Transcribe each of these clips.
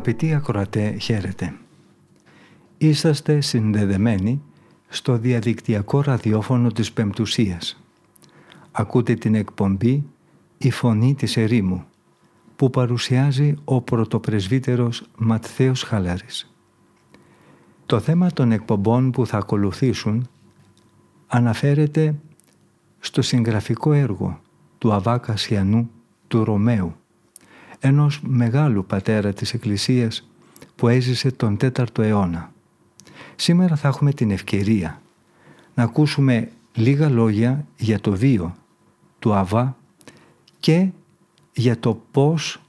Αγαπητοί ακροατέ, χαίρετε. Είσαστε συνδεδεμένοι στο διαδικτυακό ραδιόφωνο της Πεμπτουσίας. Ακούτε την εκπομπή «Η Φωνή της Ερήμου» που παρουσιάζει ο πρωτοπρεσβύτερος Ματθαίος Χαλάρης. Το θέμα των εκπομπών που θα ακολουθήσουν αναφέρεται στο συγγραφικό έργο του Αβά Κασιανού του Ρωμαίου, ενός μεγάλου πατέρα της Εκκλησίας που έζησε τον 4ο αιώνα. Σήμερα θα έχουμε την ευκαιρία να ακούσουμε λίγα λόγια για το βίο του Αβά και για το πώς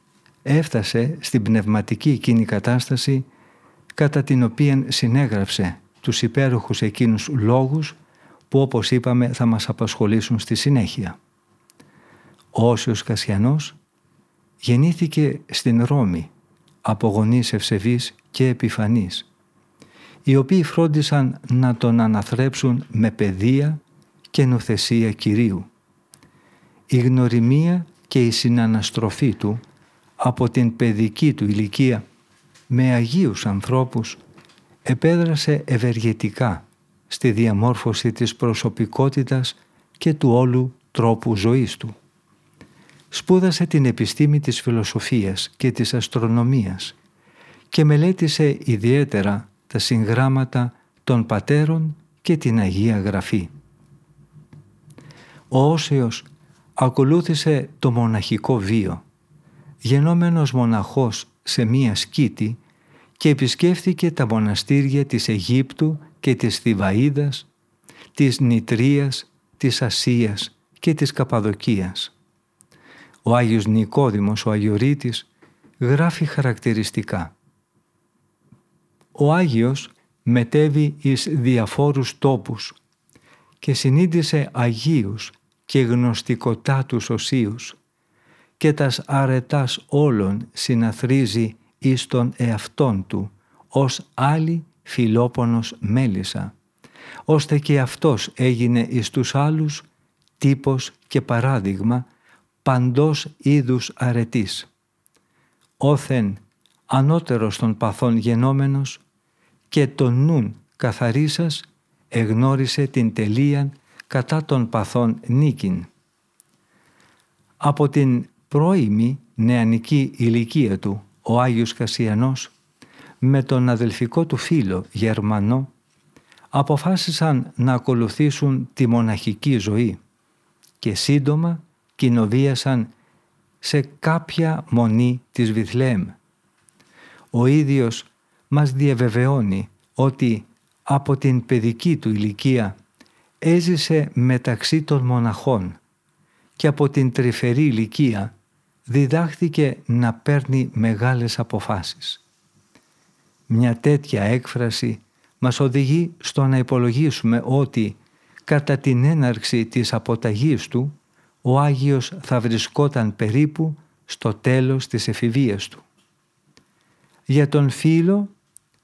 έφτασε στην πνευματική εκείνη κατάσταση κατά την οποία συνέγραψε τους υπέροχους εκείνους λόγους που όπως είπαμε θα μας απασχολήσουν στη συνέχεια. Ο Όσιος Κασιανός γεννήθηκε στην Ρώμη από γονείς ευσεβείς και επιφανείς οι οποίοι φρόντισαν να τον αναθρέψουν με παιδεία και νοθεσία Κυρίου. Η γνωριμία και η συναναστροφή του από την παιδική του ηλικία με Αγίους ανθρώπους επέδρασε ευεργετικά στη διαμόρφωση της προσωπικότητας και του όλου τρόπου ζωής του. Σπούδασε την επιστήμη της φιλοσοφίας και της αστρονομίας και μελέτησε ιδιαίτερα τα συγγράμματα των πατέρων και την Αγία Γραφή. Ο Όσεος ακολούθησε το μοναχικό βίο. Γενόμενος μοναχός σε μία σκήτη και επισκέφθηκε τα μοναστήρια της Αιγύπτου και της Θηβαΐδας, της Νητρίας, της Ασίας και της Καπαδοκίας. Ο Άγιος Νικόδημος, ο Αγιορείτης, γράφει χαρακτηριστικά. Ο Άγιος μετέβη εις διαφόρους τόπους και συνείδησε Αγίους και γνωστικοτά τους οσίους και τας αρετάς όλων συναθρίζει εις τον εαυτόν του ως άλλη φιλόπονος μέλισσα ώστε και αυτός έγινε εις τους άλλους τύπος και παράδειγμα παντός είδους αρετής. Όθεν ανώτερος των παθών γενόμενος και τον νουν καθαρίσας εγνώρισε την τελείαν κατά των παθών νίκην. Από την πρώιμη νεανική ηλικία του, ο Άγιος Κασιανός, με τον αδελφικό του φίλο Γερμανό, αποφάσισαν να ακολουθήσουν τη μοναχική ζωή και σύντομα κοινοβίασαν σε κάποια μονή της Βιθλέμ. Ο ίδιος μας διαβεβαιώνει ότι από την παιδική του ηλικία έζησε μεταξύ των μοναχών και από την τρυφερή ηλικία διδάχθηκε να παίρνει μεγάλες αποφάσεις. Μια τέτοια έκφραση μας οδηγεί στο να υπολογίσουμε ότι κατά την έναρξη της αποταγής του ο Άγιος θα βρισκόταν περίπου στο τέλος της εφηβείας του. Για τον φίλο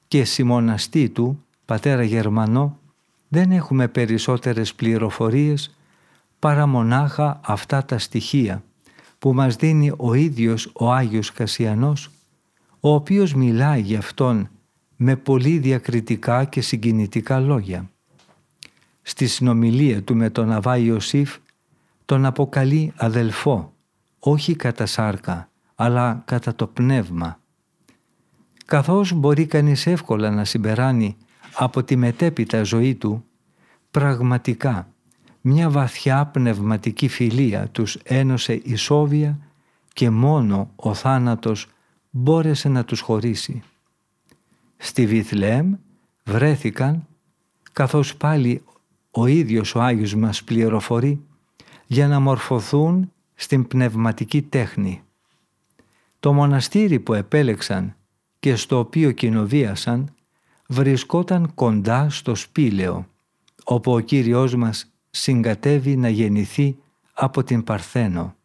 και συμμοναστή του, πατέρα Γερμανό, δεν έχουμε περισσότερες πληροφορίες παρά μονάχα αυτά τα στοιχεία που μας δίνει ο ίδιος ο Άγιος Κασιανός, ο οποίος μιλάει για Αυτόν με πολύ διακριτικά και συγκινητικά λόγια. Στη συνομιλία του με τον Αβά Ιωσήφ τον αποκαλεί αδελφό, όχι κατά σάρκα, αλλά κατά το πνεύμα. Καθώς μπορεί κανείς εύκολα να συμπεράνει από τη μετέπειτα ζωή του, πραγματικά μια βαθιά πνευματική φιλία τους ένωσε ισόβια και μόνο ο θάνατος μπόρεσε να τους χωρίσει. Στη Βιθλέμ βρέθηκαν, καθώς πάλι ο ίδιος ο Άγιος μας πληροφορεί, για να μορφωθούν στην πνευματική τέχνη. Το μοναστήρι που επέλεξαν και στο οποίο κοινοβίασαν βρισκόταν κοντά στο σπήλαιο, όπου ο Κύριος μας συγκατέβει να γεννηθεί από την Παρθένο.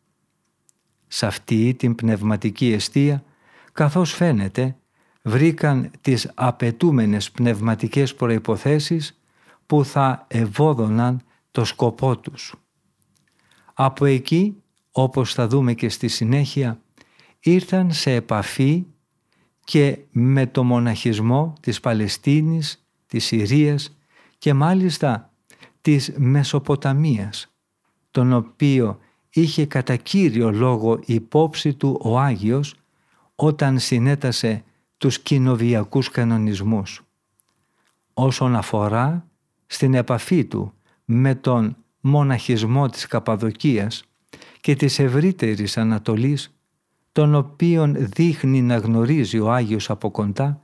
Σε αυτή την πνευματική αιστεία, καθώς φαίνεται, βρήκαν τις απαιτούμενες πνευματικές προϋποθέσεις που θα ευόδωναν το σκοπό τους. Από εκεί, όπως θα δούμε και στη συνέχεια, ήρθαν σε επαφή και με το μοναχισμό της Παλαιστίνης, της Συρίας και μάλιστα της Μεσοποταμίας, τον οποίο είχε κατά κύριο λόγο υπόψη του ο Άγιος όταν συνέτασε τους κοινοβιακούς κανονισμούς. Όσον αφορά στην επαφή του με τον μοναχισμό της Καπαδοκίας και της ευρύτερης Ανατολής, τον οποίον δείχνει να γνωρίζει ο Άγιος από κοντά,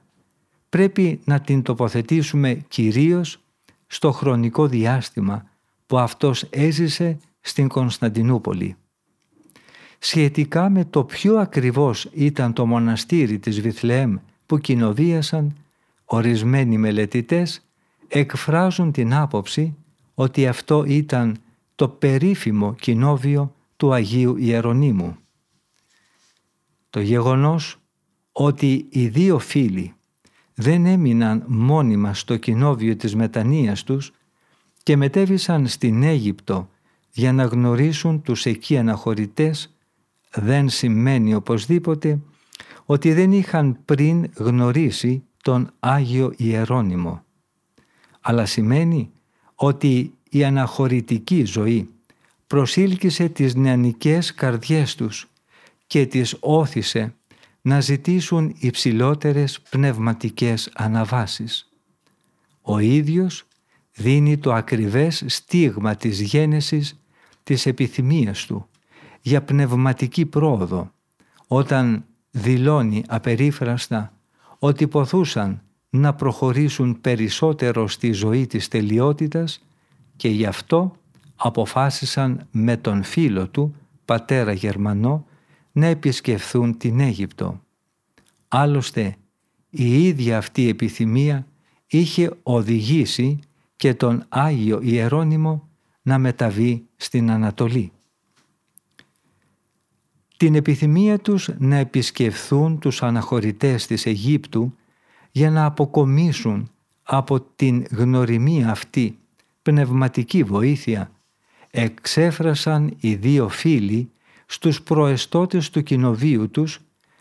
πρέπει να την τοποθετήσουμε κυρίως στο χρονικό διάστημα που αυτός έζησε στην Κωνσταντινούπολη. Σχετικά με το ποιο ακριβώς ήταν το μοναστήρι της Βιθλεέμ που κοινοβίασαν, ορισμένοι μελετητές εκφράζουν την άποψη ότι αυτό ήταν το περίφημο κοινόβιο του Αγίου Ιερονίμου. Το γεγονός ότι οι δύο φίλοι δεν έμειναν μόνιμα στο κοινόβιο της μετανοίας τους και μετέβησαν στην Αίγυπτο για να γνωρίσουν τους εκεί αναχωρητές δεν σημαίνει οπωσδήποτε ότι δεν είχαν πριν γνωρίσει τον Άγιο Ιερώνυμο. Αλλά σημαίνει ότι η αναχωρητική ζωή προσήλκησε τις νεανικές καρδιές τους και τις όθησε να ζητήσουν υψηλότερες πνευματικές αναβάσεις. Ο ίδιος δίνει το ακριβές στίγμα της γένεσης της επιθυμίας του για πνευματική πρόοδο όταν δηλώνει απερίφραστα ότι ποθούσαν να προχωρήσουν περισσότερο στη ζωή της τελειότητας και γι' αυτό αποφάσισαν με τον φίλο του, πατέρα Γερμανό, να επισκεφθούν την Αίγυπτο. Άλλωστε, η ίδια αυτή επιθυμία είχε οδηγήσει και τον Άγιο Ιερώνυμο να μεταβεί στην Ανατολή. Την επιθυμία τους να επισκεφθούν τους αναχωρητές της Αιγύπτου για να αποκομίσουν από την γνωριμία αυτή πνευματική βοήθεια εξέφρασαν οι δύο φίλοι στους προεστώτες του κοινοβίου τους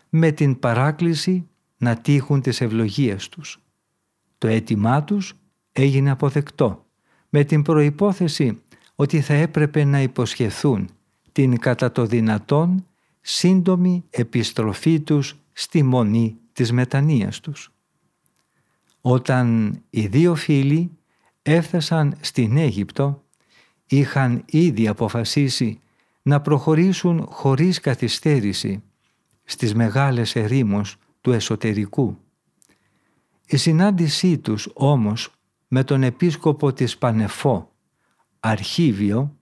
με την παράκληση να τύχουν τις ευλογίες τους. Το αίτημά τους έγινε αποδεκτό με την προϋπόθεση ότι θα έπρεπε να υποσχεθούν την κατά το δυνατόν σύντομη επιστροφή τους στη μονή της μετανοίας τους. Όταν οι δύο φίλοι έφτασαν στην Αίγυπτο, είχαν ήδη αποφασίσει να προχωρήσουν χωρίς καθυστέρηση στις μεγάλες ερήμους του εσωτερικού. Η συνάντησή τους όμως με τον επίσκοπο της Πανεφό, Αρχίβιο,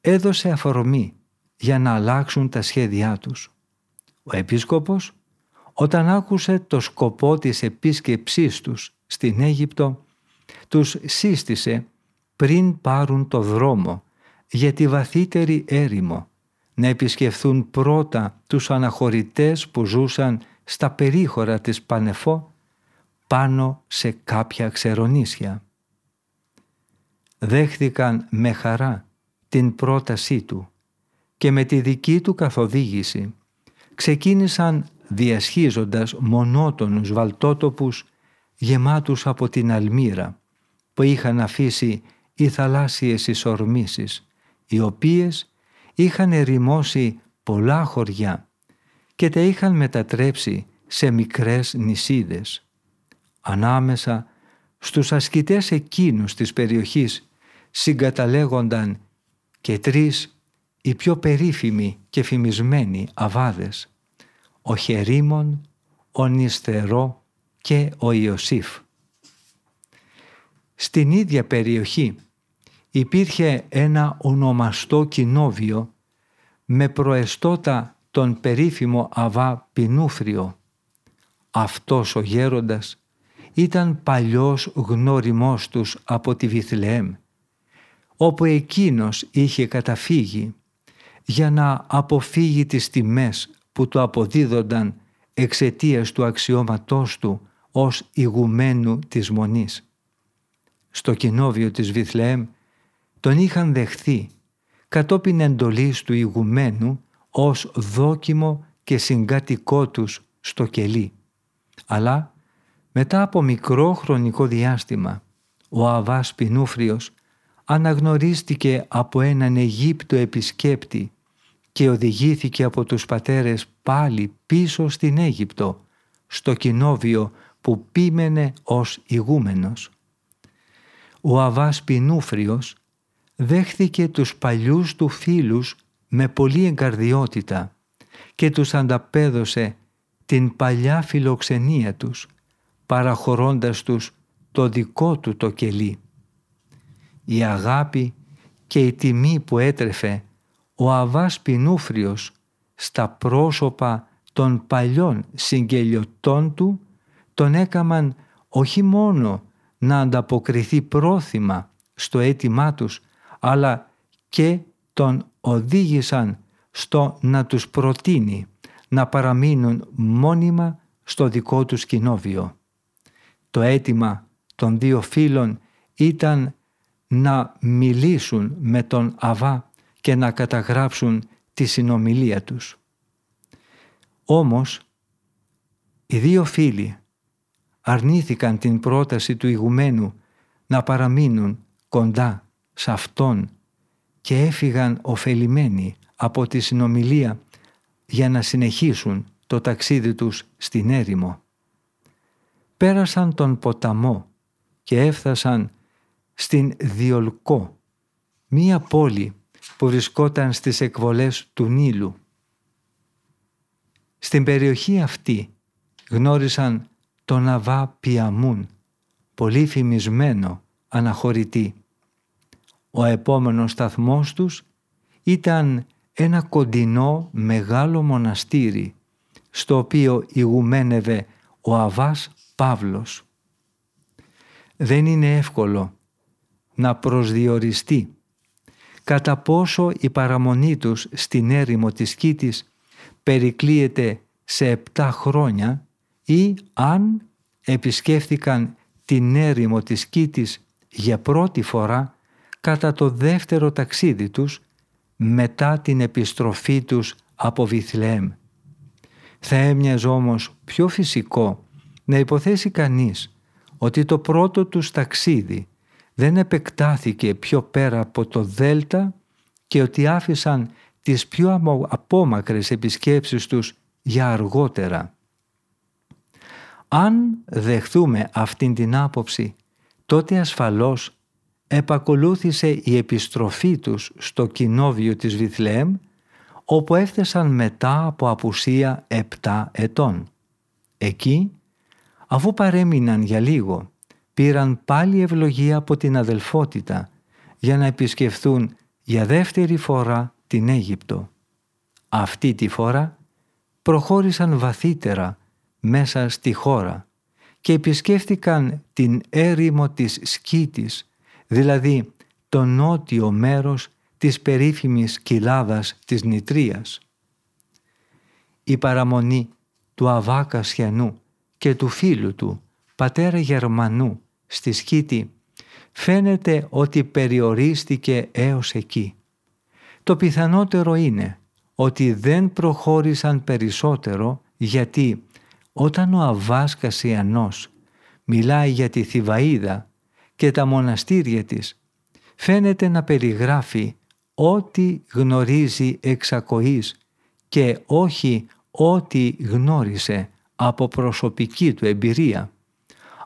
έδωσε αφορμή για να αλλάξουν τα σχέδιά τους. Ο επίσκοπος, όταν άκουσε το σκοπό της επίσκεψής τους στην Αίγυπτο, τους σύστησε πριν πάρουν το δρόμο για τη βαθύτερη έρημο, να επισκεφθούν πρώτα τους αναχωρητές που ζούσαν στα περίχωρα της Πανεφό πάνω σε κάποια ξερονίσια. Δέχθηκαν με χαρά την πρότασή του και με τη δική του καθοδήγηση ξεκίνησαν διασχίζοντας μονότονους βαλτότοπους γεμάτους από την αλμύρα που είχαν αφήσει οι θαλάσσιες ισορμήσεις οι οποίες είχαν ερημώσει πολλά χωριά και τα είχαν μετατρέψει σε μικρές νησίδες. Ανάμεσα στους ασκητές εκείνους της περιοχής συγκαταλέγονταν και τρεις οι πιο περίφημοι και φημισμένοι αβάδες, ο Χερίμων, ο Νιστερό και ο Ιωσήφ. Στην ίδια περιοχή υπήρχε ένα ονομαστό κοινόβιο με προεστώτα τον περίφημο Αβά Πινούφριο. Αυτός ο γέροντας ήταν παλιός γνώριμός τους από τη Βιθλεέμ, όπου εκείνος είχε καταφύγει για να αποφύγει τις τιμές που του αποδίδονταν εξαιτίας του αξιώματός του ως ηγουμένου της Μονής. Στο κοινόβιο της Βιθλεέμ τον είχαν δεχθεί κατόπιν εντολής του ηγουμένου ως δόκιμο και συγκάτοικό τους στο κελί. Αλλά μετά από μικρό χρονικό διάστημα ο Αβάς Πινούφριος αναγνωρίστηκε από έναν Αιγύπτο επισκέπτη και οδηγήθηκε από τους πατέρες πάλι πίσω στην Αίγυπτο, στο κοινόβιο που πίμενε ως ηγούμενος. Ο Αβάς Πινούφριος δέχθηκε τους παλιούς του φίλους με πολλή εγκαρδιότητα και τους ανταπέδωσε την παλιά φιλοξενία τους, παραχωρώντας τους το δικό του το κελί. Η αγάπη και η τιμή που έτρεφε ο Αβάς Πινούφριος στα πρόσωπα των παλιών συγγελιωτών του τον έκαμαν όχι μόνο να ανταποκριθεί πρόθυμα στο αίτημά τους αλλά και τον οδήγησαν στο να τους προτείνει να παραμείνουν μόνιμα στο δικό τους κοινόβιο. Το αίτημα των δύο φίλων ήταν να μιλήσουν με τον Αβά και να καταγράψουν τη συνομιλία τους. Όμως, οι δύο φίλοι αρνήθηκαν την πρόταση του ηγουμένου να παραμείνουν κοντά σε Αυτόν και έφυγαν ωφελημένοι από τη συνομιλία για να συνεχίσουν το ταξίδι τους στην έρημο. Πέρασαν τον ποταμό και έφτασαν στην Διολκό, μία πόλη που βρισκόταν στις εκβολές του Νείλου. Στην περιοχή αυτή γνώρισαν τον Αβά Πιαμούν, πολύ φημισμένο αναχωρητή. Ο επόμενος σταθμός τους ήταν ένα κοντινό μεγάλο μοναστήρι στο οποίο ηγουμένευε ο Αβάς Παύλος. Δεν είναι εύκολο να προσδιοριστεί κατά πόσο η παραμονή τους στην έρημο της Κίτης περικλείεται σε επτά χρόνια ή αν επισκέφθηκαν την έρημο της Κίτης για πρώτη φορά κατά το δεύτερο ταξίδι τους μετά την επιστροφή τους από Βιθλεέμ. Θα έμοιαζε όμως πιο φυσικό να υποθέσει κανείς ότι το πρώτο τους ταξίδι δεν επεκτάθηκε πιο πέρα από το Δέλτα και ότι άφησαν τις πιο απόμακρες επισκέψεις τους για αργότερα. Αν δεχθούμε αυτήν την άποψη, τότε ασφαλώς επακολούθησε η επιστροφή τους στο κοινόβιο της Βιθλεέμ, όπου έφτασαν μετά από απουσία επτά ετών. Εκεί, αφού παρέμειναν για λίγο, πήραν πάλι ευλογία από την αδελφότητα για να επισκεφθούν για δεύτερη φορά την Αίγυπτο. Αυτή τη φορά προχώρησαν βαθύτερα μέσα στη χώρα και επισκέφτηκαν την έρημο της Σκήτης, δηλαδή το νότιο μέρος της περίφημης κοιλάδας της Νητρίας. Η παραμονή του Αβάκα Σιανού και του φίλου του, πατέρα Γερμανού, στη Σκήτη, φαίνεται ότι περιορίστηκε έως εκεί. Το πιθανότερο είναι ότι δεν προχώρησαν περισσότερο γιατί όταν ο Αβάς Κασιανός μιλάει για τη Θηβαίδα και τα μοναστήρια της, φαίνεται να περιγράφει ό,τι γνωρίζει εξακοής και όχι ό,τι γνώρισε από προσωπική του εμπειρία.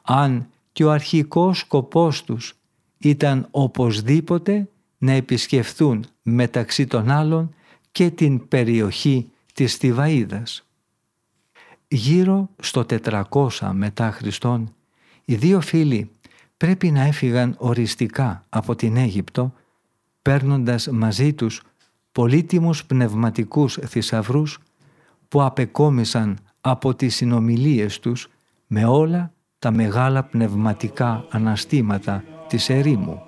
Αν και ο αρχικός σκοπός τους ήταν οπωσδήποτε να επισκεφθούν μεταξύ των άλλων και την περιοχή της Θηβαίδας. Γύρω στο 400 μετά Χριστόν, οι δύο φίλοι πρέπει να έφυγαν οριστικά από την Αίγυπτο, παίρνοντας μαζί τους πολύτιμους πνευματικούς θησαυρούς που απεκόμισαν από τις συνομιλίες τους με όλα τα μεγάλα πνευματικά αναστήματα της ερήμου.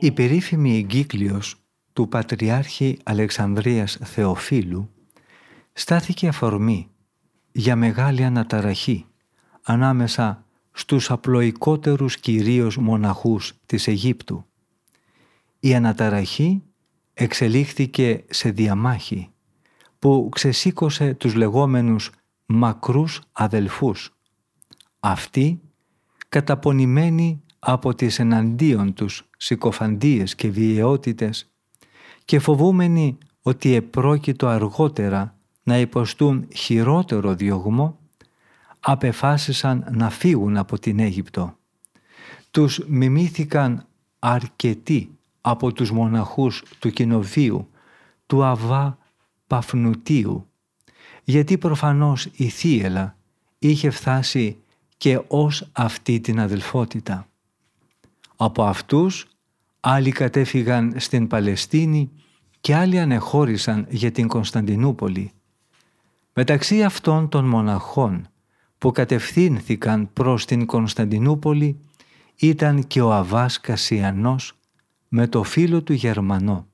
Η περίφημη εγκύκλιος του Πατριάρχη Αλεξανδρίας Θεοφίλου στάθηκε αφορμή για μεγάλη αναταραχή ανάμεσα στους απλοϊκότερους κυρίως μοναχούς της Αιγύπτου. Η αναταραχή εξελίχθηκε σε διαμάχη που ξεσήκωσε τους λεγόμενους μακρούς αδελφούς. Αυτοί καταπονημένοι από τις εναντίον τους συκοφαντίες και βιαιότητες και φοβούμενοι ότι επρόκειτο αργότερα να υποστούν χειρότερο διωγμό, απεφάσισαν να φύγουν από την Αίγυπτο. Τους μιμήθηκαν αρκετοί από τους μοναχούς του Κοινοβίου, του Αβά Παφνουτίου, γιατί προφανώς η Θίελα είχε φτάσει και ως αυτή την αδελφότητα. Από αυτούς άλλοι κατέφυγαν στην Παλαιστίνη και άλλοι ανεχώρησαν για την Κωνσταντινούπολη. Μεταξύ αυτών των μοναχών που κατευθύνθηκαν προς την Κωνσταντινούπολη ήταν και ο Αβάς Κασιανός με το φίλο του Γερμανό.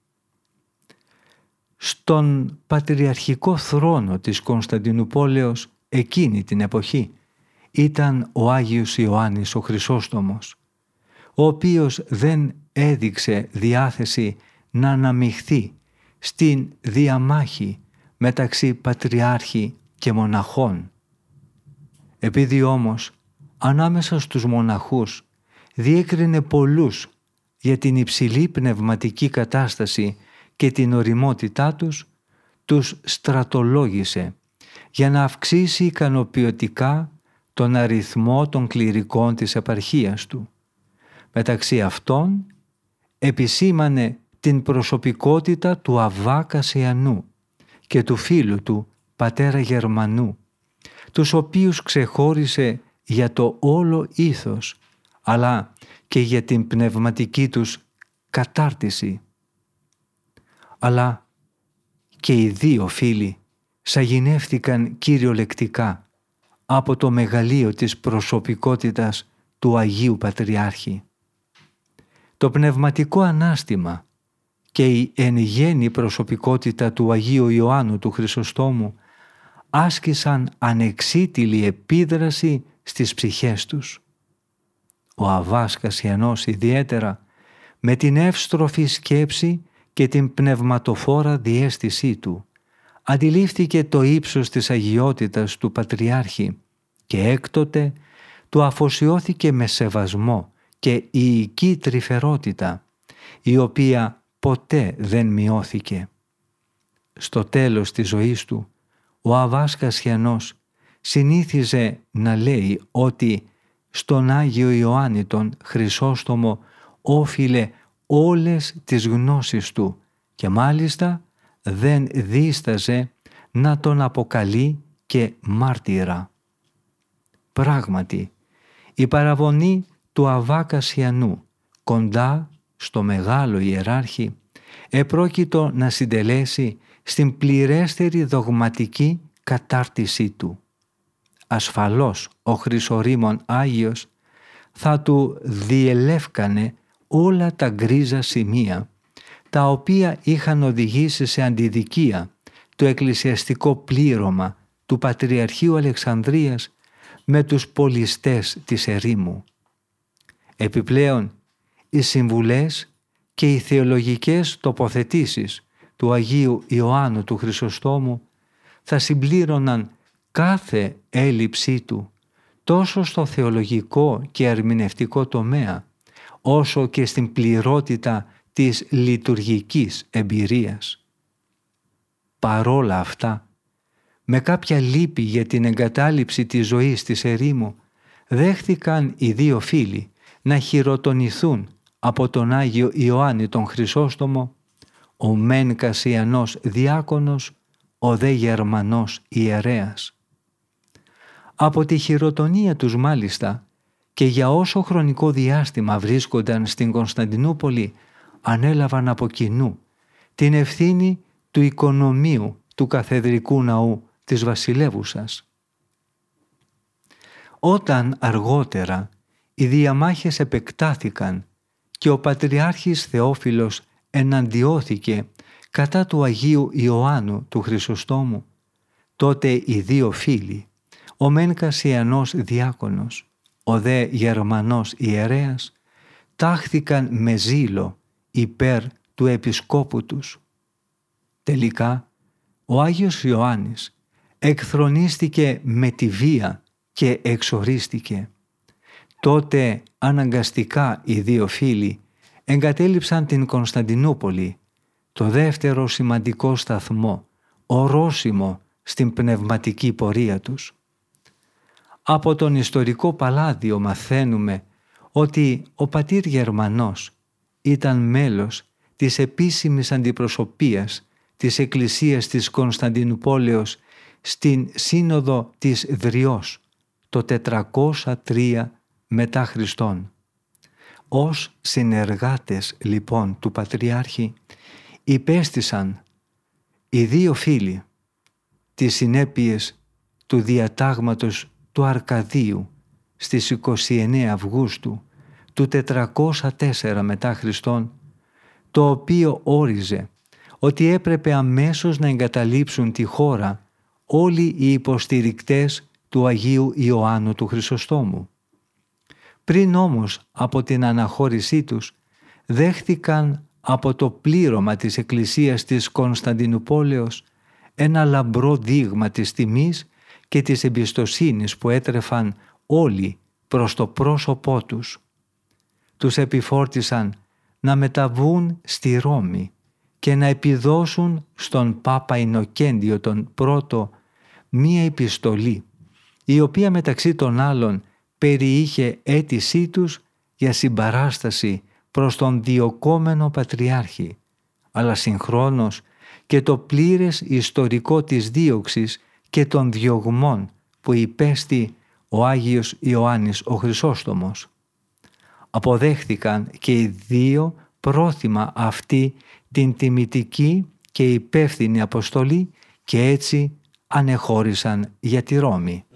Στον πατριαρχικό θρόνο της Κωνσταντινούπολεως εκείνη την εποχή ήταν ο Άγιος Ιωάννης ο Χρυσόστομος ο οποίος δεν έδειξε διάθεση να αναμειχθεί στην διαμάχη μεταξύ πατριάρχη και μοναχών. Επειδή όμως ανάμεσα στους μοναχούς διέκρινε πολλούς για την υψηλή πνευματική κατάσταση και την οριμότητά τους, τους στρατολόγησε για να αυξήσει ικανοποιητικά τον αριθμό των κληρικών της επαρχίας του. Μεταξύ αυτών επισήμανε την προσωπικότητα του Αβά Κασιανού και του φίλου του πατέρα Γερμανού, τους οποίους ξεχώρισε για το όλο ήθος, αλλά και για την πνευματική τους κατάρτιση. Αλλά και οι δύο φίλοι σαγηνεύτηκαν κυριολεκτικά από το μεγαλείο της προσωπικότητας του Αγίου Πατριάρχη. Το πνευματικό ανάστημα και η εν γέννη προσωπικότητα του Αγίου Ιωάννου του Χρυσοστόμου άσκησαν ανεξίτηλη επίδραση στις ψυχές τους. Ο Αβάς Κασιανός ιδιαίτερα με την εύστροφη σκέψη και την πνευματοφόρα διέστησή του αντιλήφθηκε το ύψος της αγιότητας του Πατριάρχη και έκτοτε του αφοσιώθηκε με σεβασμό και ιική τρυφερότητα η οποία ποτέ δεν μειώθηκε. Στο τέλος της ζωής του ο Αβάς Κασιανός συνήθιζε να λέει ότι στον Άγιο Ιωάννη τον Χρυσόστομο όφιλε όλες τις γνώσεις του και μάλιστα δεν δίσταζε να τον αποκαλεί και μάρτυρα. Πράγματι, η παραβονή του Αβάκασιανού κοντά στο μεγάλο ιεράρχη επρόκειτο να συντελέσει στην πληρέστερη δογματική κατάρτισή του. Ασφαλώς ο Χρυσορήμων Άγιος θα του διελεύκανε όλα τα γκρίζα σημεία τα οποία είχαν οδηγήσει σε αντιδικία το εκκλησιαστικό πλήρωμα του Πατριαρχείου Αλεξανδρίας με τους πολιστές της ερήμου. Επιπλέον, οι συμβουλές και οι θεολογικές τοποθετήσεις του Αγίου Ιωάννου του Χρυσοστόμου θα συμπλήρωναν κάθε έλλειψή του τόσο στο θεολογικό και ερμηνευτικό τομέα όσο και στην πληρότητα της λειτουργικής εμπειρίας. Παρόλα αυτά, με κάποια λύπη για την εγκατάλειψη της ζωής της ερήμου, δέχθηκαν οι δύο φίλοι να χειροτονηθούν από τον Άγιο Ιωάννη τον Χρυσόστομο, ο μεν Κασιανός διάκονος, ο δε Γερμανός ιερέας. Από τη χειροτονία τους μάλιστα και για όσο χρονικό διάστημα βρίσκονταν στην Κωνσταντινούπολη ανέλαβαν από κοινού την ευθύνη του οικονομίου του καθεδρικού ναού της βασιλεύουσας. Όταν αργότερα οι διαμάχες επεκτάθηκαν και ο Πατριάρχης Θεόφιλος εναντιώθηκε κατά του Αγίου Ιωάννου του Χρυσοστόμου, τότε οι δύο φίλοι, ο μεν Κασιανός διάκονος, ο δε Γερμανός ιερέας, τάχθηκαν με ζήλο υπέρ του επισκόπου τους. Τελικά, ο Άγιος Ιωάννης εκθρονίστηκε με τη βία και εξορίστηκε. Τότε αναγκαστικά οι δύο φίλοι εγκατέλειψαν την Κωνσταντινούπολη, το δεύτερο σημαντικό σταθμό, ορόσημο στην πνευματική πορεία τους. Από τον ιστορικό παλάδιο μαθαίνουμε ότι ο πατήρ Γερμανός ήταν μέλος της επίσημης αντιπροσωπείας της Εκκλησίας της Κωνσταντινούπολεως στην Σύνοδο της Δριός το 403 μετά Χριστόν. Ως συνεργάτες λοιπόν του Πατριάρχη υπέστησαν οι δύο φίλοι τις συνέπειες του διατάγματος του Αρκαδίου στις 29 Αυγούστου του 404 μετά Χριστόν, το οποίο όριζε ότι έπρεπε αμέσως να εγκαταλείψουν τη χώρα όλοι οι υποστηρικτές του Αγίου Ιωάννου του Χρυσοστόμου. Πριν όμως από την αναχώρησή τους δέχτηκαν από το πλήρωμα της Εκκλησίας της Κωνσταντινούπολεως ένα λαμπρό δείγμα της τιμής και της εμπιστοσύνης που έτρεφαν όλοι προς το πρόσωπό τους. Τους επιφόρτησαν να μεταβούν στη Ρώμη και να επιδώσουν στον Πάπα Ινοκέντιο τον πρώτο μία επιστολή η οποία μεταξύ των άλλων περιείχε αίτησή τους για συμπαράσταση προς τον διοκόμενο Πατριάρχη αλλά συγχρόνως και το πλήρες ιστορικό της δίωξης και των διωγμών που υπέστη ο Άγιος Ιωάννης ο Χρυσόστομος. Αποδέχθηκαν και οι δύο πρόθυμα αυτή την τιμητική και υπεύθυνη αποστολή και έτσι ανεχώρησαν για τη Ρώμη. Ρώμη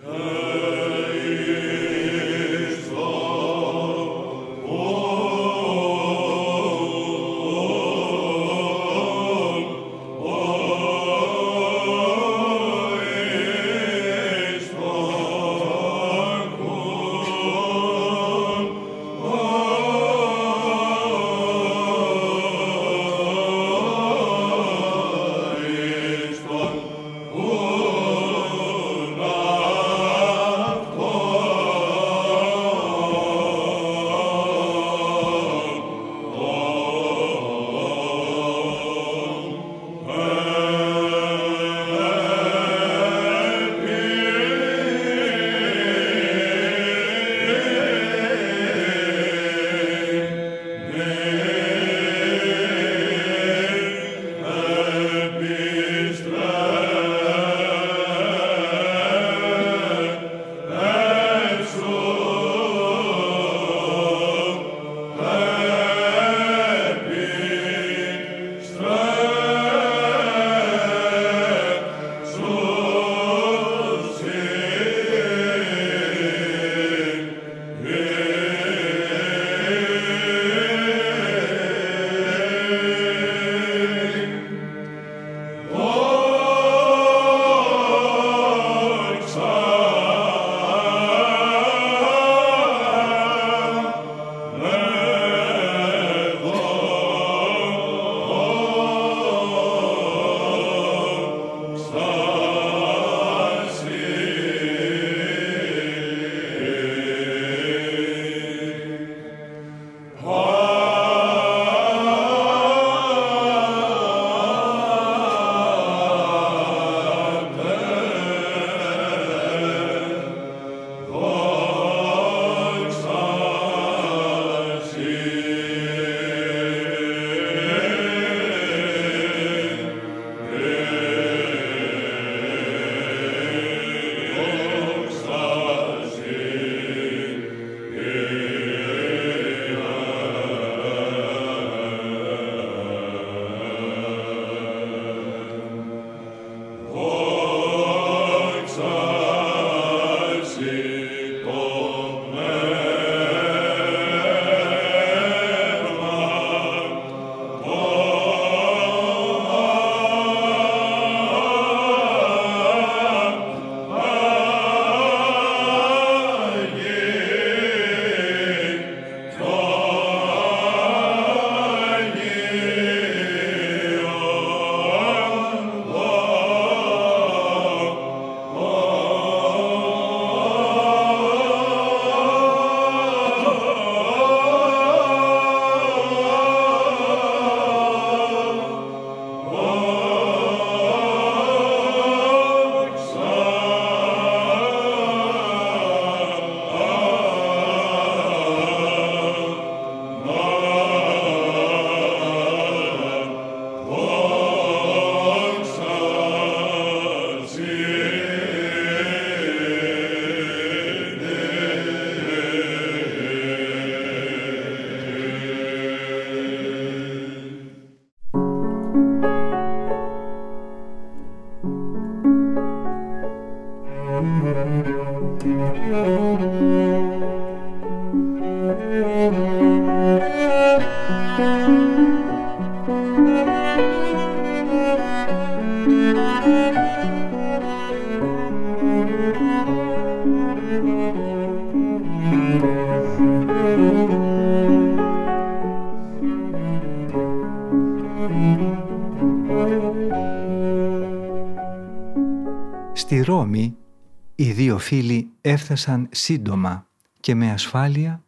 έφτασαν σύντομα και με ασφάλεια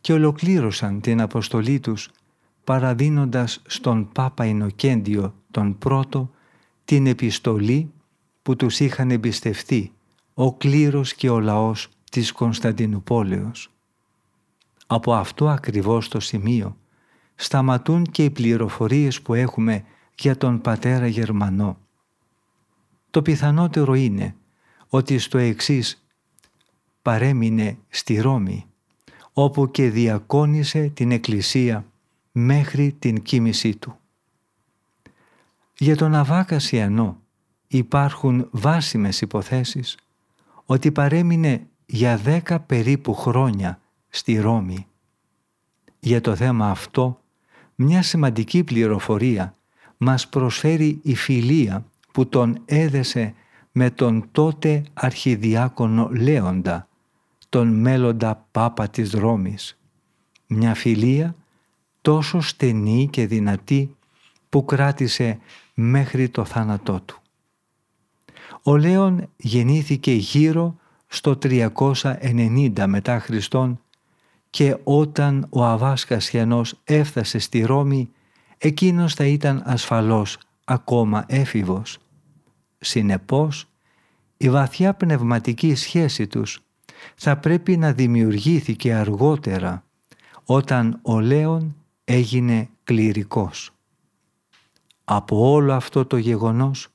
και ολοκλήρωσαν την αποστολή τους παραδίνοντας στον Πάπα Ινοκέντιο τον πρώτο την επιστολή που τους είχαν εμπιστευτεί ο κλήρος και ο λαός της Κωνσταντινούπολεως. Από αυτό ακριβώς το σημείο σταματούν και οι πληροφορίες που έχουμε για τον πατέρα Γερμανό. Το πιθανότερο είναι ότι στο εξής παρέμεινε στη Ρώμη όπου και διακόνησε την Εκκλησία μέχρι την κοίμησή του. Για τον Αβάκα Σιανό υπάρχουν βάσιμες υποθέσεις ότι παρέμεινε για δέκα περίπου χρόνια στη Ρώμη. Για το θέμα αυτό, μια σημαντική πληροφορία μας προσφέρει η φιλία που τον έδεσε με τον τότε αρχιδιάκονο Λέοντα, τον μέλλοντα Πάπα της Ρώμης. Μια φιλία τόσο στενή και δυνατή που κράτησε μέχρι το θάνατό του. Ο Λέων γεννήθηκε γύρω στο 390 μετά Χριστόν και όταν ο Αβάς Κασιανός έφτασε στη Ρώμη εκείνος θα ήταν ασφαλώς ακόμα έφηβος. Συνεπώς, η βαθιά πνευματική σχέση τους θα πρέπει να δημιουργήθηκε αργότερα όταν ο Λέων έγινε κληρικός. Από όλο αυτό το γεγονός,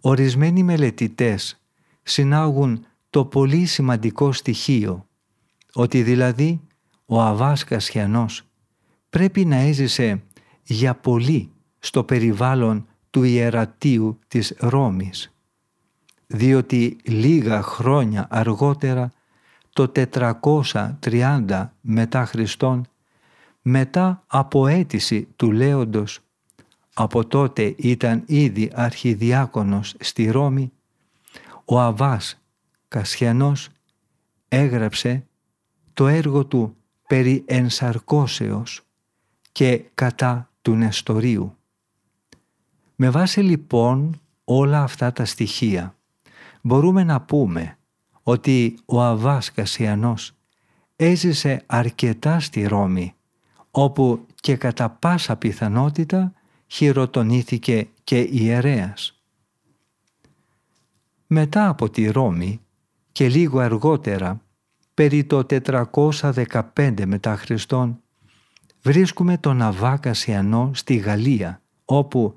ορισμένοι μελετητές συνάγουν το πολύ σημαντικό στοιχείο ότι δηλαδή ο Αβάς Κασιανός πρέπει να έζησε για πολύ στο περιβάλλον του ιερατείου της Ρώμης διότι λίγα χρόνια αργότερα το 430 μετά Χριστόν μετά από αίτηση του Λέοντος από τότε ήταν ήδη αρχιδιάκονος στη Ρώμη ο Αβάς Κασιανός έγραψε το έργο του περί ενσαρκώσεως και κατά του Νεστορίου. Με βάση λοιπόν όλα αυτά τα στοιχεία μπορούμε να πούμε ότι ο Αβάς Κασιανός έζησε αρκετά στη Ρώμη όπου και κατά πάσα πιθανότητα χειροτονήθηκε και ιερέας. Μετά από τη Ρώμη και λίγο αργότερα, περί το 415 μετά Χριστόν, βρίσκουμε τον Αβάκασιανό στη Γαλλία, όπου,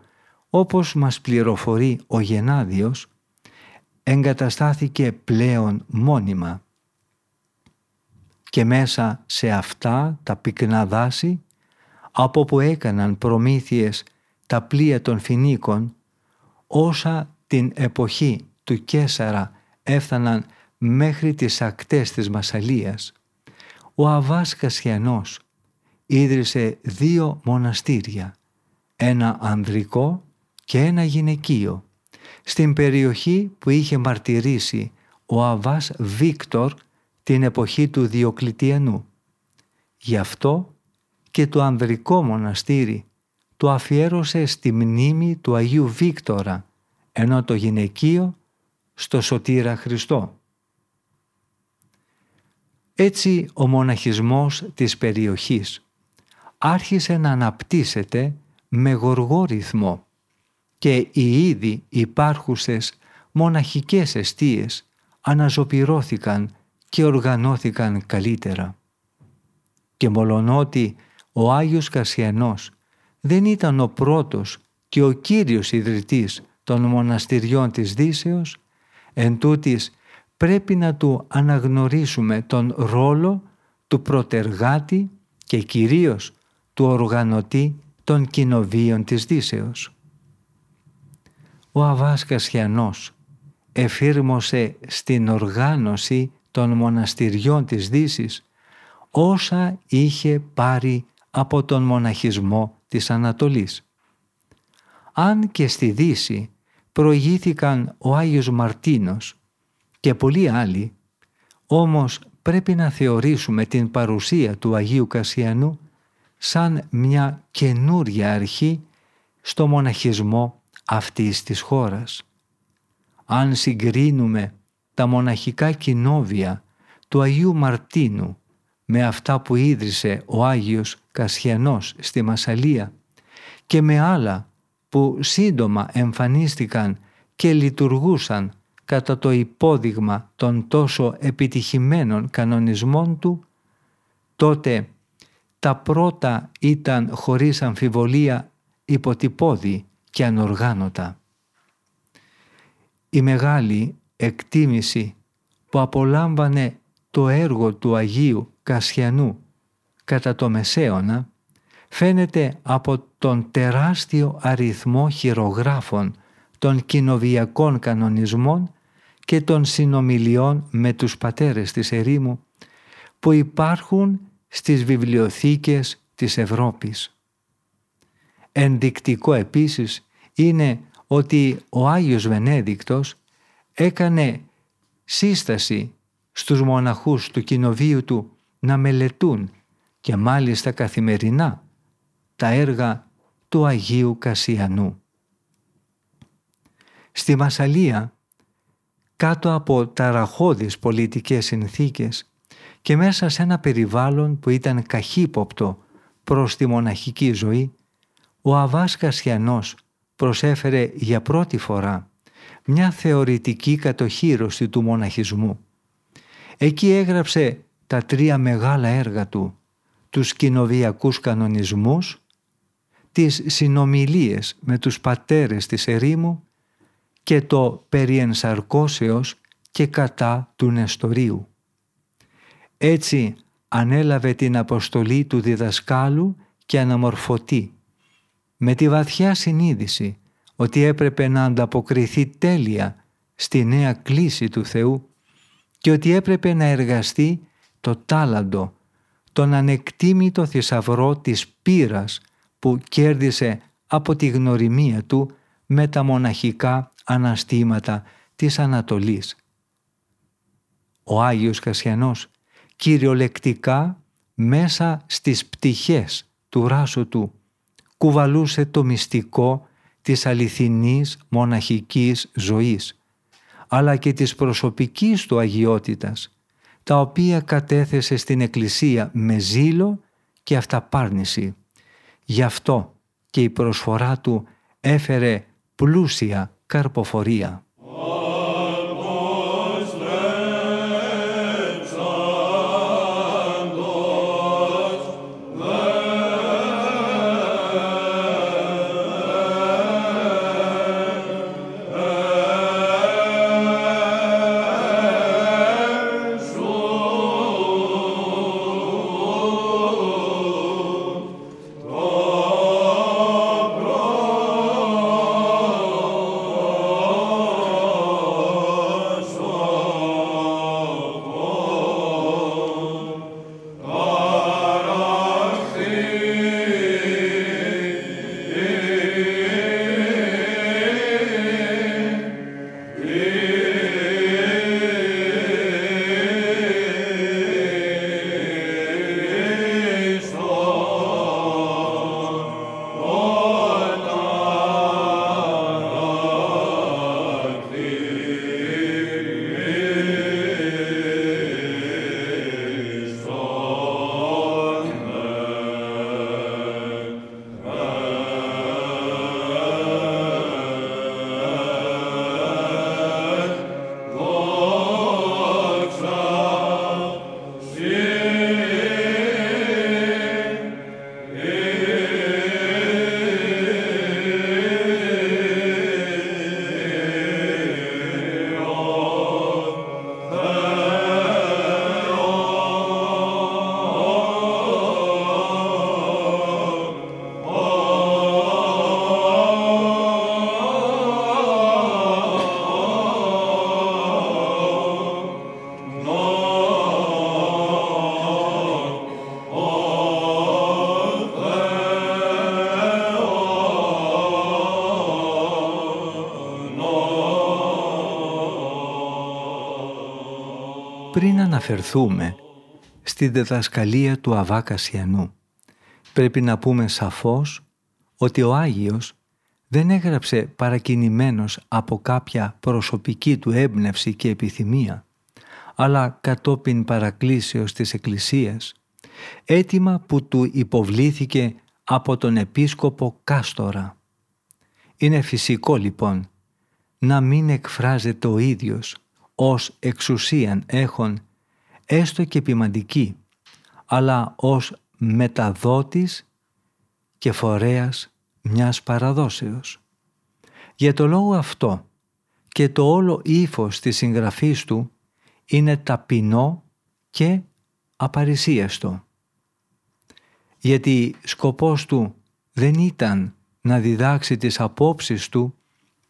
όπως μας πληροφορεί ο Γενάδιος, εγκαταστάθηκε πλέον μόνιμα. Και μέσα σε αυτά τα πυκνά δάση, από που έκαναν προμήθειες τα πλοία των Φινίκων, όσα την εποχή του Κέσαρα έφταναν μέχρι τις ακτές της Μασαλίας, ο Αβάς Κασιανός ίδρυσε δύο μοναστήρια, ένα ανδρικό και ένα γυναικείο, στην περιοχή που είχε μαρτυρήσει ο Αβάς Βίκτορ την εποχή του Διοκλητιανού. Γι' αυτό και το ανδρικό μοναστήρι το αφιέρωσε στη μνήμη του Αγίου Βίκτορα, ενώ το γυναικείο στο Σωτήρα Χριστό. Έτσι ο μοναχισμός της περιοχής άρχισε να αναπτύσσεται με γοργό ρυθμό και οι ήδη υπάρχουσες μοναχικές εστίες αναζωπυρώθηκαν και οργανώθηκαν καλύτερα. Και μολονότι ο Άγιος Κασιανός δεν ήταν ο πρώτος και ο κύριος ιδρυτής των μοναστηριών της Δύσεως, εν πρέπει να του αναγνωρίσουμε τον ρόλο του προτεργάτη και κυρίως του οργανωτή των κοινοβίων της Δύσεως. Ο Αβάς Κασιανός εφήρμοσε στην οργάνωση των μοναστηριών της Δύσης όσα είχε πάρει από τον μοναχισμό της Ανατολής. Αν και στη Δύση προηγήθηκαν ο Άγιος Μαρτίνος και πολλοί άλλοι, όμως πρέπει να θεωρήσουμε την παρουσία του Αγίου Κασιανού σαν μια καινούρια αρχή στο μοναχισμό αυτής της χώρας. αν συγκρίνουμε τα μοναχικά κοινόβια του Αγίου Μαρτίνου με αυτά που ίδρυσε ο Άγιος Κασιανός στη Μασαλία και με άλλα που σύντομα εμφανίστηκαν και λειτουργούσαν κατά το υπόδειγμα των τόσο επιτυχημένων κανονισμών του, τότε τα πρώτα ήταν χωρίς αμφιβολία υποτυπώδη και ανοργάνωτα. Η μεγάλη εκτίμηση που απολάμβανε το έργο του Αγίου Κασιανού κατά το Μεσαίωνα φαίνεται από τον τεράστιο αριθμό χειρογράφων των κοινοβιακών κανονισμών και των συνομιλιών με τους πατέρες της ερήμου που υπάρχουν στις βιβλιοθήκες της Ευρώπης. Ενδεικτικό επίσης είναι ότι ο Άγιος Βενέδικτος έκανε σύσταση στους μοναχούς του κοινοβίου του να μελετούν και μάλιστα καθημερινά τα έργα του Αγίου Κασιανού. Στη Μασαλία, κάτω από ταραχώδεις πολιτικές συνθήκες και μέσα σε ένα περιβάλλον που ήταν καχύποπτο προς τη μοναχική ζωή, ο Αβάς Κασιανός προσέφερε για πρώτη φορά μια θεωρητική κατοχήρωση του μοναχισμού. Εκεί έγραψε τα τρία μεγάλα έργα του, τους κοινοβιακούς κανονισμούς, τις συνομιλίες με τους πατέρες της ερήμου και το περί ενσαρκώσεως και κατά του Νεστορίου. Έτσι ανέλαβε την αποστολή του διδασκάλου και αναμορφωτή με τη βαθιά συνείδηση ότι έπρεπε να ανταποκριθεί τέλεια στη νέα κλίση του Θεού και ότι έπρεπε να εργαστεί το τάλαντο, τον ανεκτήμητο θησαυρό της πύρας που κέρδισε από τη γνωριμία του με τα μοναχικά αναστήματα της Ανατολής. Ο Άγιος Κασιανός κυριολεκτικά μέσα στις πτυχές του ράσου του κουβαλούσε το μυστικό της αληθινής μοναχικής ζωής αλλά και της προσωπικής του αγιότητας τα οποία κατέθεσε στην Εκκλησία με ζήλο και αυταπάρνηση. Γι' αυτό και η προσφορά του έφερε πλούσια καρποφορία. Αναφερθούμε στη διδασκαλία του Αβά Κασιανού, πρέπει να πούμε σαφώς ότι ο Άγιος δεν έγραψε παρακινημένος από κάποια προσωπική του έμπνευση και επιθυμία, αλλά κατόπιν παρακλήσεως της Εκκλησίας, έτοιμα που του υποβλήθηκε από τον Επίσκοπο Κάστορα. Είναι φυσικό λοιπόν να μην εκφράζεται ο ίδιος ως εξουσίαν έχων έστω και ποιμαντική, αλλά ως μεταδότης και φορέας μιας παραδόσεως. Για το λόγο αυτό και το όλο ύφος της συγγραφής του είναι ταπεινό και απαρισίαστο. Γιατί σκοπός του δεν ήταν να διδάξει τις απόψεις του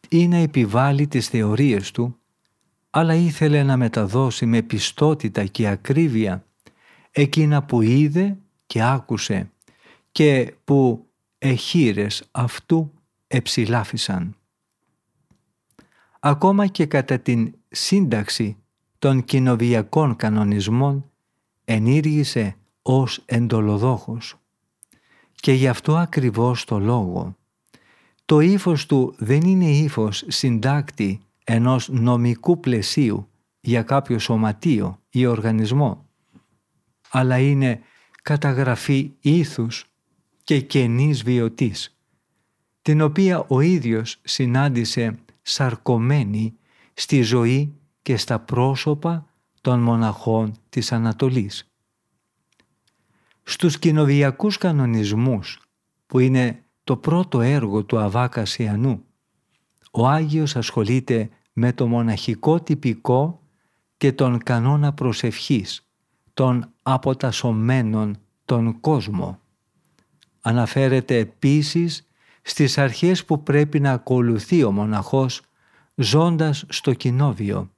ή να επιβάλλει τις θεωρίες του, αλλά ήθελε να μεταδώσει με πιστότητα και ακρίβεια εκείνα που είδε και άκουσε και που εχείρες αυτού εψηλάφισαν. Ακόμα και κατά την σύνταξη των κοινοβιακών κανονισμών ενήργησε ως εντολοδόχος. Και γι' αυτό ακριβώς το λόγο. Το ύφος του δεν είναι ύφος συντάκτη ενός νομικού πλαισίου για κάποιο σωματείο ή οργανισμό, αλλά είναι καταγραφή ήθους και καινής βιωτής, την οποία ο ίδιος συνάντησε σαρκωμένη στη ζωή και στα πρόσωπα των μοναχών της Ανατολής. Στους κοινοβιακούς κανονισμούς, που είναι το πρώτο έργο του Αβάκα Σιανού, ο Άγιος ασχολείται με το μοναχικό τυπικό και τον κανόνα προσευχής, των αποτασωμένων τον κόσμο. Αναφέρεται επίσης στις αρχές που πρέπει να ακολουθεί ο μοναχός ζώντας στο κοινόβιο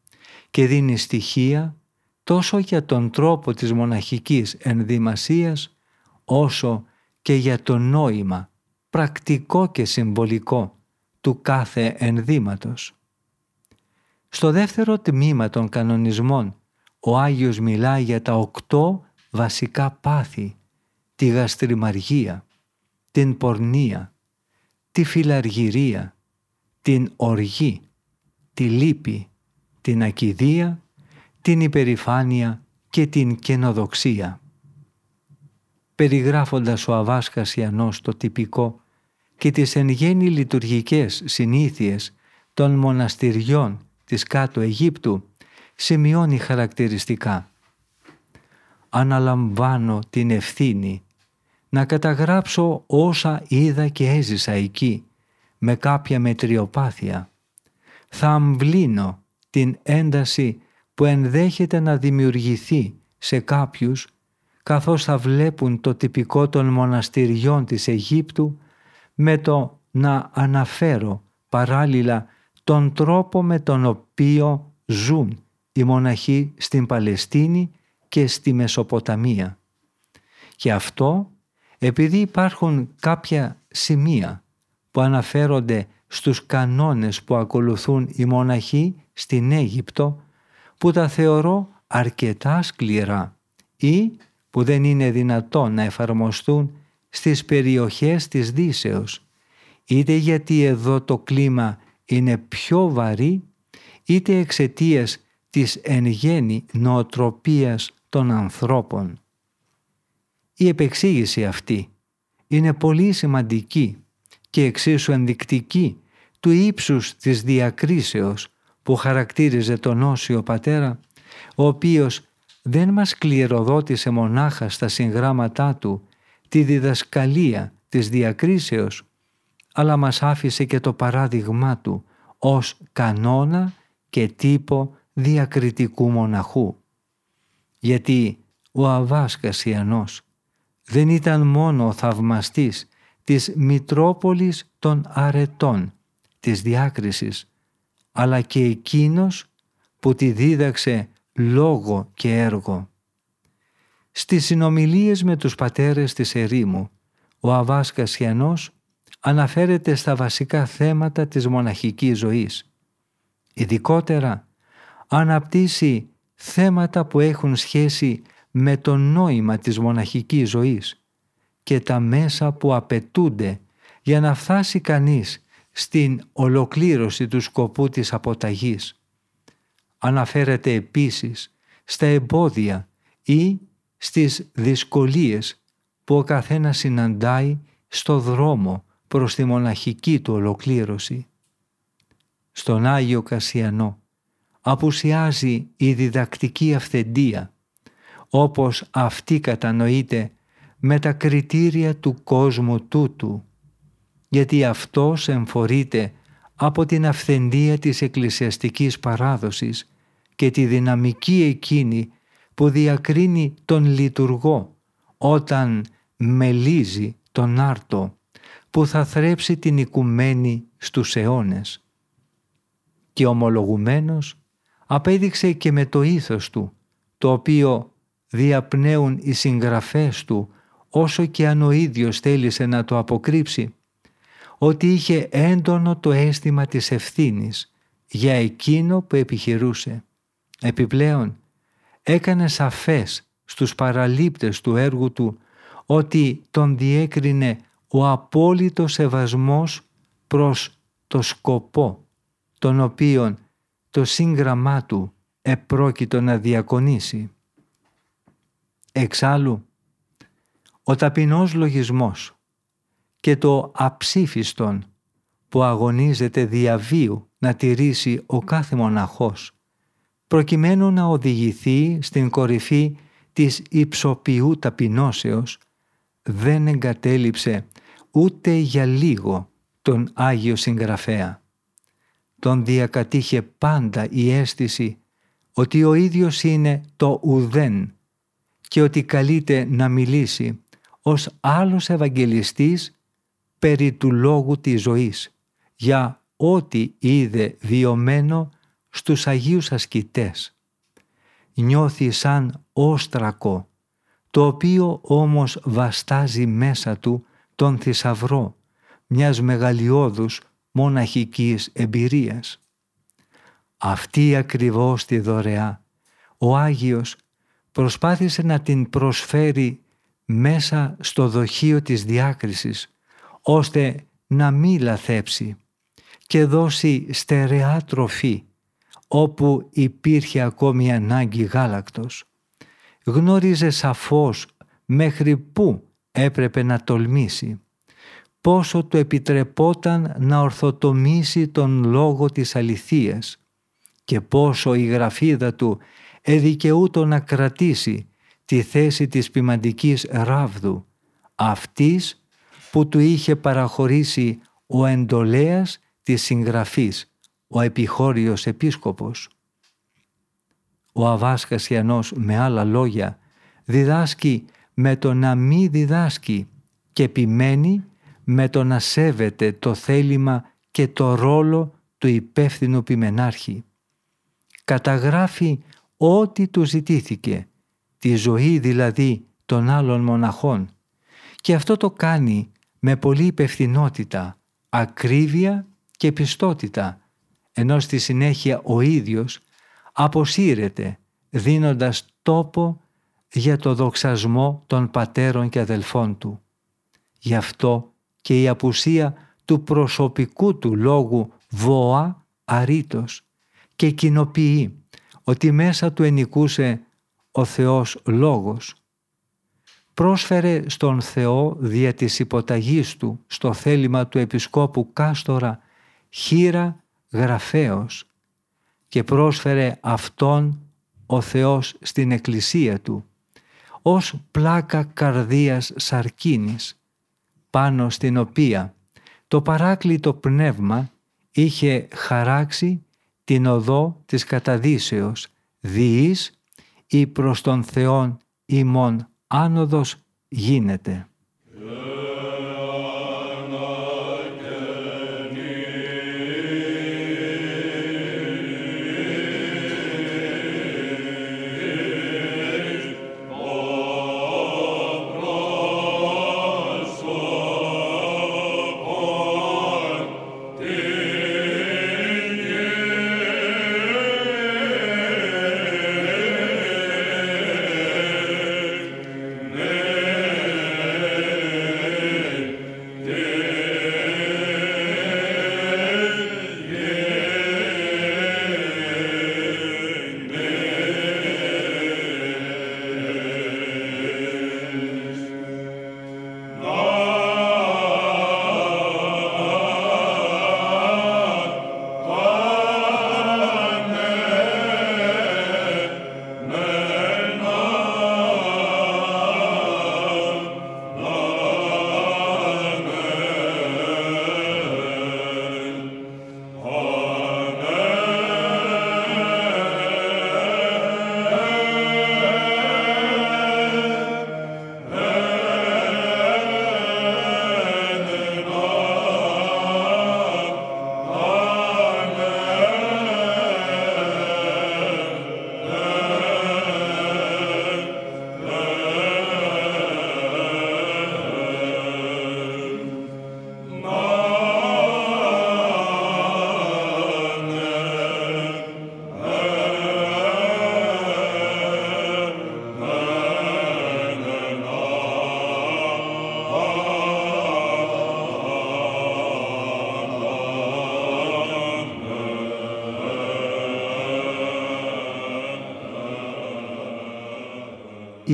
και δίνει στοιχεία τόσο για τον τρόπο της μοναχικής ενδυμασίας όσο και για το νόημα πρακτικό και συμβολικό του κάθε ενδύματος. Στο δεύτερο τμήμα των κανονισμών ο Άγιος μιλάει για τα οκτώ βασικά πάθη, τη γαστριμαργία, την πορνεία, τη φιλαργυρία, την οργή, τη λύπη, την ακιδεία, την υπερηφάνεια και την καινοδοξία. Περιγράφοντας ο Αβάσκας Ιαννός το τυπικό και τις εν γέννη λειτουργικές συνήθειες των μοναστηριών της κάτω Αιγύπτου, σημειώνει χαρακτηριστικά. Αναλαμβάνω την ευθύνη να καταγράψω όσα είδα και έζησα εκεί με κάποια μετριοπάθεια. Θα αμβλύνω την ένταση που ενδέχεται να δημιουργηθεί σε κάποιους καθώς θα βλέπουν το τυπικό των μοναστηριών της Αιγύπτου με το να αναφέρω παράλληλα τον τρόπο με τον οποίο ζουν οι μοναχοί στην Παλαιστίνη και στη Μεσοποταμία. Και αυτό επειδή υπάρχουν κάποια σημεία που αναφέρονται στους κανόνες που ακολουθούν οι μοναχοί στην Αίγυπτο που τα θεωρώ αρκετά σκληρά ή που δεν είναι δυνατόν να εφαρμοστούν στις περιοχές της Δύσεως είτε γιατί εδώ το κλίμα είναι πιο βαρύ είτε εξαιτίας της εν γέννη νοοτροπίας των ανθρώπων. Η επεξήγηση αυτή είναι πολύ σημαντική και εξίσου ενδεικτική του ύψους της διακρίσεως που χαρακτήριζε τον Όσιο Πατέρα, ο οποίος δεν μας κληροδότησε μονάχα στα συγγράμματά του τη διδασκαλία της διακρίσεως, αλλά μας άφησε και το παράδειγμά του ως κανόνα και τύπο διακριτικού μοναχού. Γιατί ο Αβάς Κασιανός δεν ήταν μόνο ο θαυμαστής της Μητρόπολης των Αρετών, της διάκρισης, αλλά και εκείνος που τη δίδαξε λόγο και έργο. Στις συνομιλίες με τους πατέρες της ερήμου, ο Αβάς Κασιανός αναφέρεται στα βασικά θέματα της μοναχικής ζωής. Ειδικότερα αναπτύσσει θέματα που έχουν σχέση με το νόημα της μοναχικής ζωής και τα μέσα που απαιτούνται για να φτάσει κανείς στην ολοκλήρωση του σκοπού της αποταγής. Αναφέρεται επίσης στα εμπόδια ή στις δυσκολίες που ο καθένας συναντάει στο δρόμο προς τη μοναχική του ολοκλήρωση. Στον Άγιο Κασιανό απουσιάζει η διδακτική αυθεντία όπως αυτή κατανοείται με τα κριτήρια του κόσμου τούτου γιατί αυτός εμφορείται από την αυθεντία της εκκλησιαστικής παράδοσης και τη δυναμική εκείνη που διακρίνει τον λειτουργό όταν μελίζει τον άρτο που θα θρέψει την οικουμένη στους αιώνες. Και ομολογουμένος απέδειξε και με το ήθος του, το οποίο διαπνέουν οι συγγραφές του όσο και αν ο ίδιος θέλησε να το αποκρύψει, ότι είχε έντονο το αίσθημα της ευθύνης για εκείνο που επιχειρούσε. Επιπλέον, έκανε σαφές στους παραλήπτες του έργου του ότι τον διέκρινε ο απόλυτος σεβασμός προς το σκοπό τον οποίον το σύγγραμμά του επρόκειτο να διακονήσει. Εξάλλου, ο ταπεινός λογισμός και το αψήφιστον που αγωνίζεται διαβίου να τηρήσει ο κάθε μοναχός προκειμένου να οδηγηθεί στην κορυφή της υψοποιού ταπεινώσεως δεν εγκατέλειψε ούτε για λίγο τον Άγιο Συγγραφέα. Τον διακατήχε πάντα η αίσθηση ότι ο ίδιος είναι το ουδέν και ότι καλείται να μιλήσει ως άλλος Ευαγγελιστής περί του λόγου της ζωής για ό,τι είδε βιωμένο στους Αγίους Ασκητές. Νιώθει σαν όστρακο, το οποίο όμως βαστάζει μέσα του τον θησαυρό μιας μεγαλειώδους μοναχικής εμπειρίας. Αυτή ακριβώς τη δωρεά ο Άγιος προσπάθησε να την προσφέρει μέσα στο δοχείο της διάκρισης ώστε να μην λαθέψει και δώσει στερεά τροφή όπου υπήρχε ακόμη ανάγκη γάλακτος. Γνώριζε σαφώς μέχρι πού έπρεπε να τολμήσει, πόσο του επιτρεπόταν να ορθοτομήσει τον λόγο της αληθείας και πόσο η γραφίδα του εδικαιούτο να κρατήσει τη θέση της ποιμαντικής ράβδου, αυτής που του είχε παραχωρήσει ο εντολέας της συγγραφής ο επιχώριος επίσκοπος. Ο Αβάς Κασιανός με άλλα λόγια διδάσκει με το να μη διδάσκει και επιμένει με το να σέβεται το θέλημα και το ρόλο του υπεύθυνου ποιμενάρχη. Καταγράφει ό,τι του ζητήθηκε, τη ζωή δηλαδή των άλλων μοναχών και αυτό το κάνει με πολλή υπευθυνότητα, ακρίβεια και πιστότητα ενώ στη συνέχεια ο ίδιος αποσύρεται δίνοντας τόπο για το δοξασμό των πατέρων και αδελφών του. Γι' αυτό και η απουσία του προσωπικού του λόγου βοά αρήτος και κοινοποιεί ότι μέσα του ενικούσε ο Θεός Λόγος. Πρόσφερε στον Θεό δια της υποταγής του στο θέλημα του Επισκόπου Κάστορα χείρα γραφέως και πρόσφερε Αυτόν ο Θεός στην Εκκλησία Του ως πλάκα καρδίας σαρκίνης πάνω στην οποία το παράκλητο πνεύμα είχε χαράξει την οδό της καταδύσεως διείς ή προς τον Θεόν ημών άνοδος γίνεται.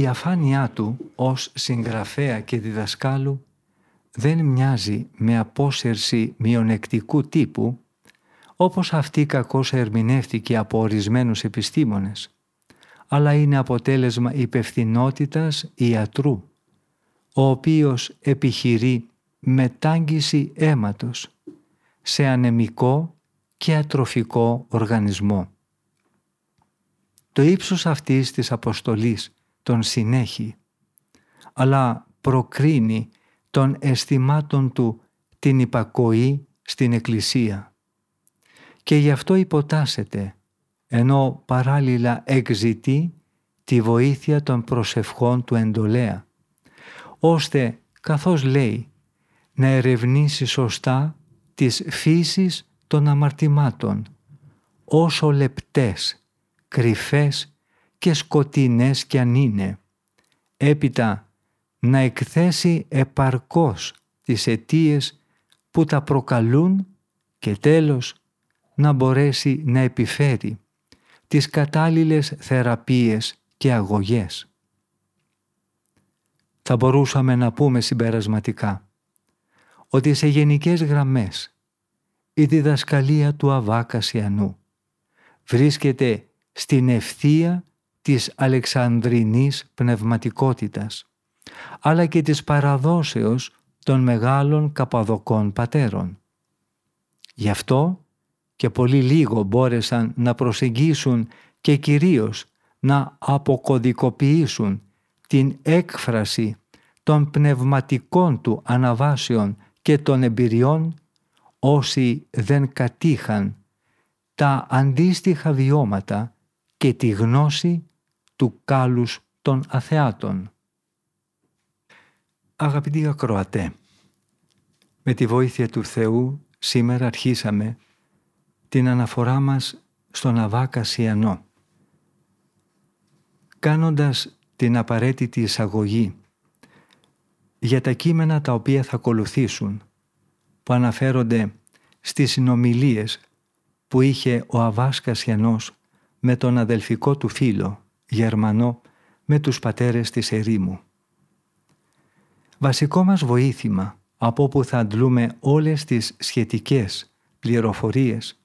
Η αφάνειά του ως συγγραφέα και διδασκάλου δεν μοιάζει με απόσυρση μειονεκτικού τύπου όπως αυτή κακώς ερμηνεύτηκε από ορισμένους επιστήμονες, αλλά είναι αποτέλεσμα υπευθυνότητας ιατρού, ο οποίος επιχειρεί μετάγγιση αίματος σε ανεμικό και ατροφικό οργανισμό. Το ύψος αυτής της αποστολής τον συνέχει, αλλά προκρίνει των αισθημάτων του την υπακοή στην Εκκλησία. Και γι' αυτό υποτάσσεται, ενώ παράλληλα εξητεί τη βοήθεια των προσευχών του εντολέα, ώστε, καθώς λέει, να ερευνήσει σωστά τις φύσεις των αμαρτημάτων, όσο λεπτές, κρυφές και σκοτεινές κι αν είναι. Έπειτα να εκθέσει επαρκώς τις αιτίες που τα προκαλούν και τέλος να μπορέσει να επιφέρει τις κατάλληλες θεραπείες και αγωγές. Θα μπορούσαμε να πούμε συμπερασματικά ότι σε γενικές γραμμές η διδασκαλία του Αβά Κασιανού βρίσκεται στην ευθεία της αλεξανδρινής πνευματικότητας αλλά και της παραδόσεως των μεγάλων καπαδοκών πατέρων. Γι' αυτό και πολύ λίγο μπόρεσαν να προσεγγίσουν και κυρίως να αποκωδικοποιήσουν την έκφραση των πνευματικών του αναβάσεων και των εμπειριών όσοι δεν κατήχαν τα αντίστοιχα βιώματα και τη γνώση του κάλους των αθεάτων. Αγαπητοί ακροατέ, με τη βοήθεια του Θεού σήμερα αρχίσαμε την αναφορά μας στον Αβά Κασιανό. Κάνοντας την απαραίτητη εισαγωγή για τα κείμενα τα οποία θα ακολουθήσουν που αναφέρονται στις συνομιλίες που είχε ο Αβάς Κασιανός με τον αδελφικό του φίλο Γερμανό με τους πατέρες της ερήμου. Βασικό μας βοήθημα από όπου θα αντλούμε όλες τις σχετικές πληροφορίες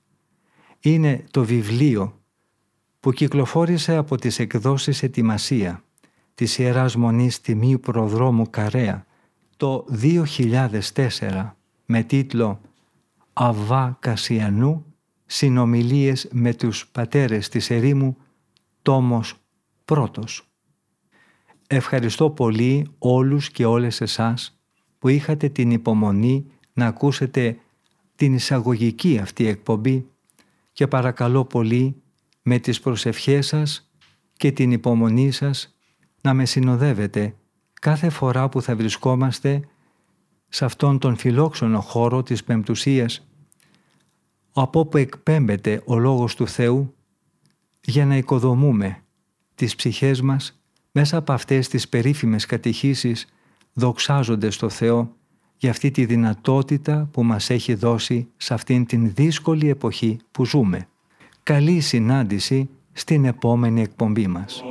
είναι το βιβλίο που κυκλοφόρησε από τις εκδόσεις Ετοιμασία της Ιεράς Μονής Τιμίου Προδρόμου Καρέα το 2004 με τίτλο «Αβά Κασιανού συνομιλίες με τους πατέρες της ερήμου, τόμος πρώτος». Ευχαριστώ πολύ όλους και όλες εσάς που είχατε την υπομονή να ακούσετε την εισαγωγική αυτή εκπομπή και παρακαλώ πολύ με τις προσευχές σας και την υπομονή σας να με συνοδεύετε κάθε φορά που θα βρισκόμαστε σε αυτόν τον φιλόξενο χώρο της Πεμπτουσίας από όπου εκπέμπεται ο Λόγος του Θεού για να οικοδομούμε τις ψυχές μας μέσα από αυτές τις περίφημες κατηχήσεις δοξάζονται στο Θεό για αυτή τη δυνατότητα που μας έχει δώσει σε αυτήν την δύσκολη εποχή που ζούμε. Καλή συνάντηση στην επόμενη εκπομπή μας.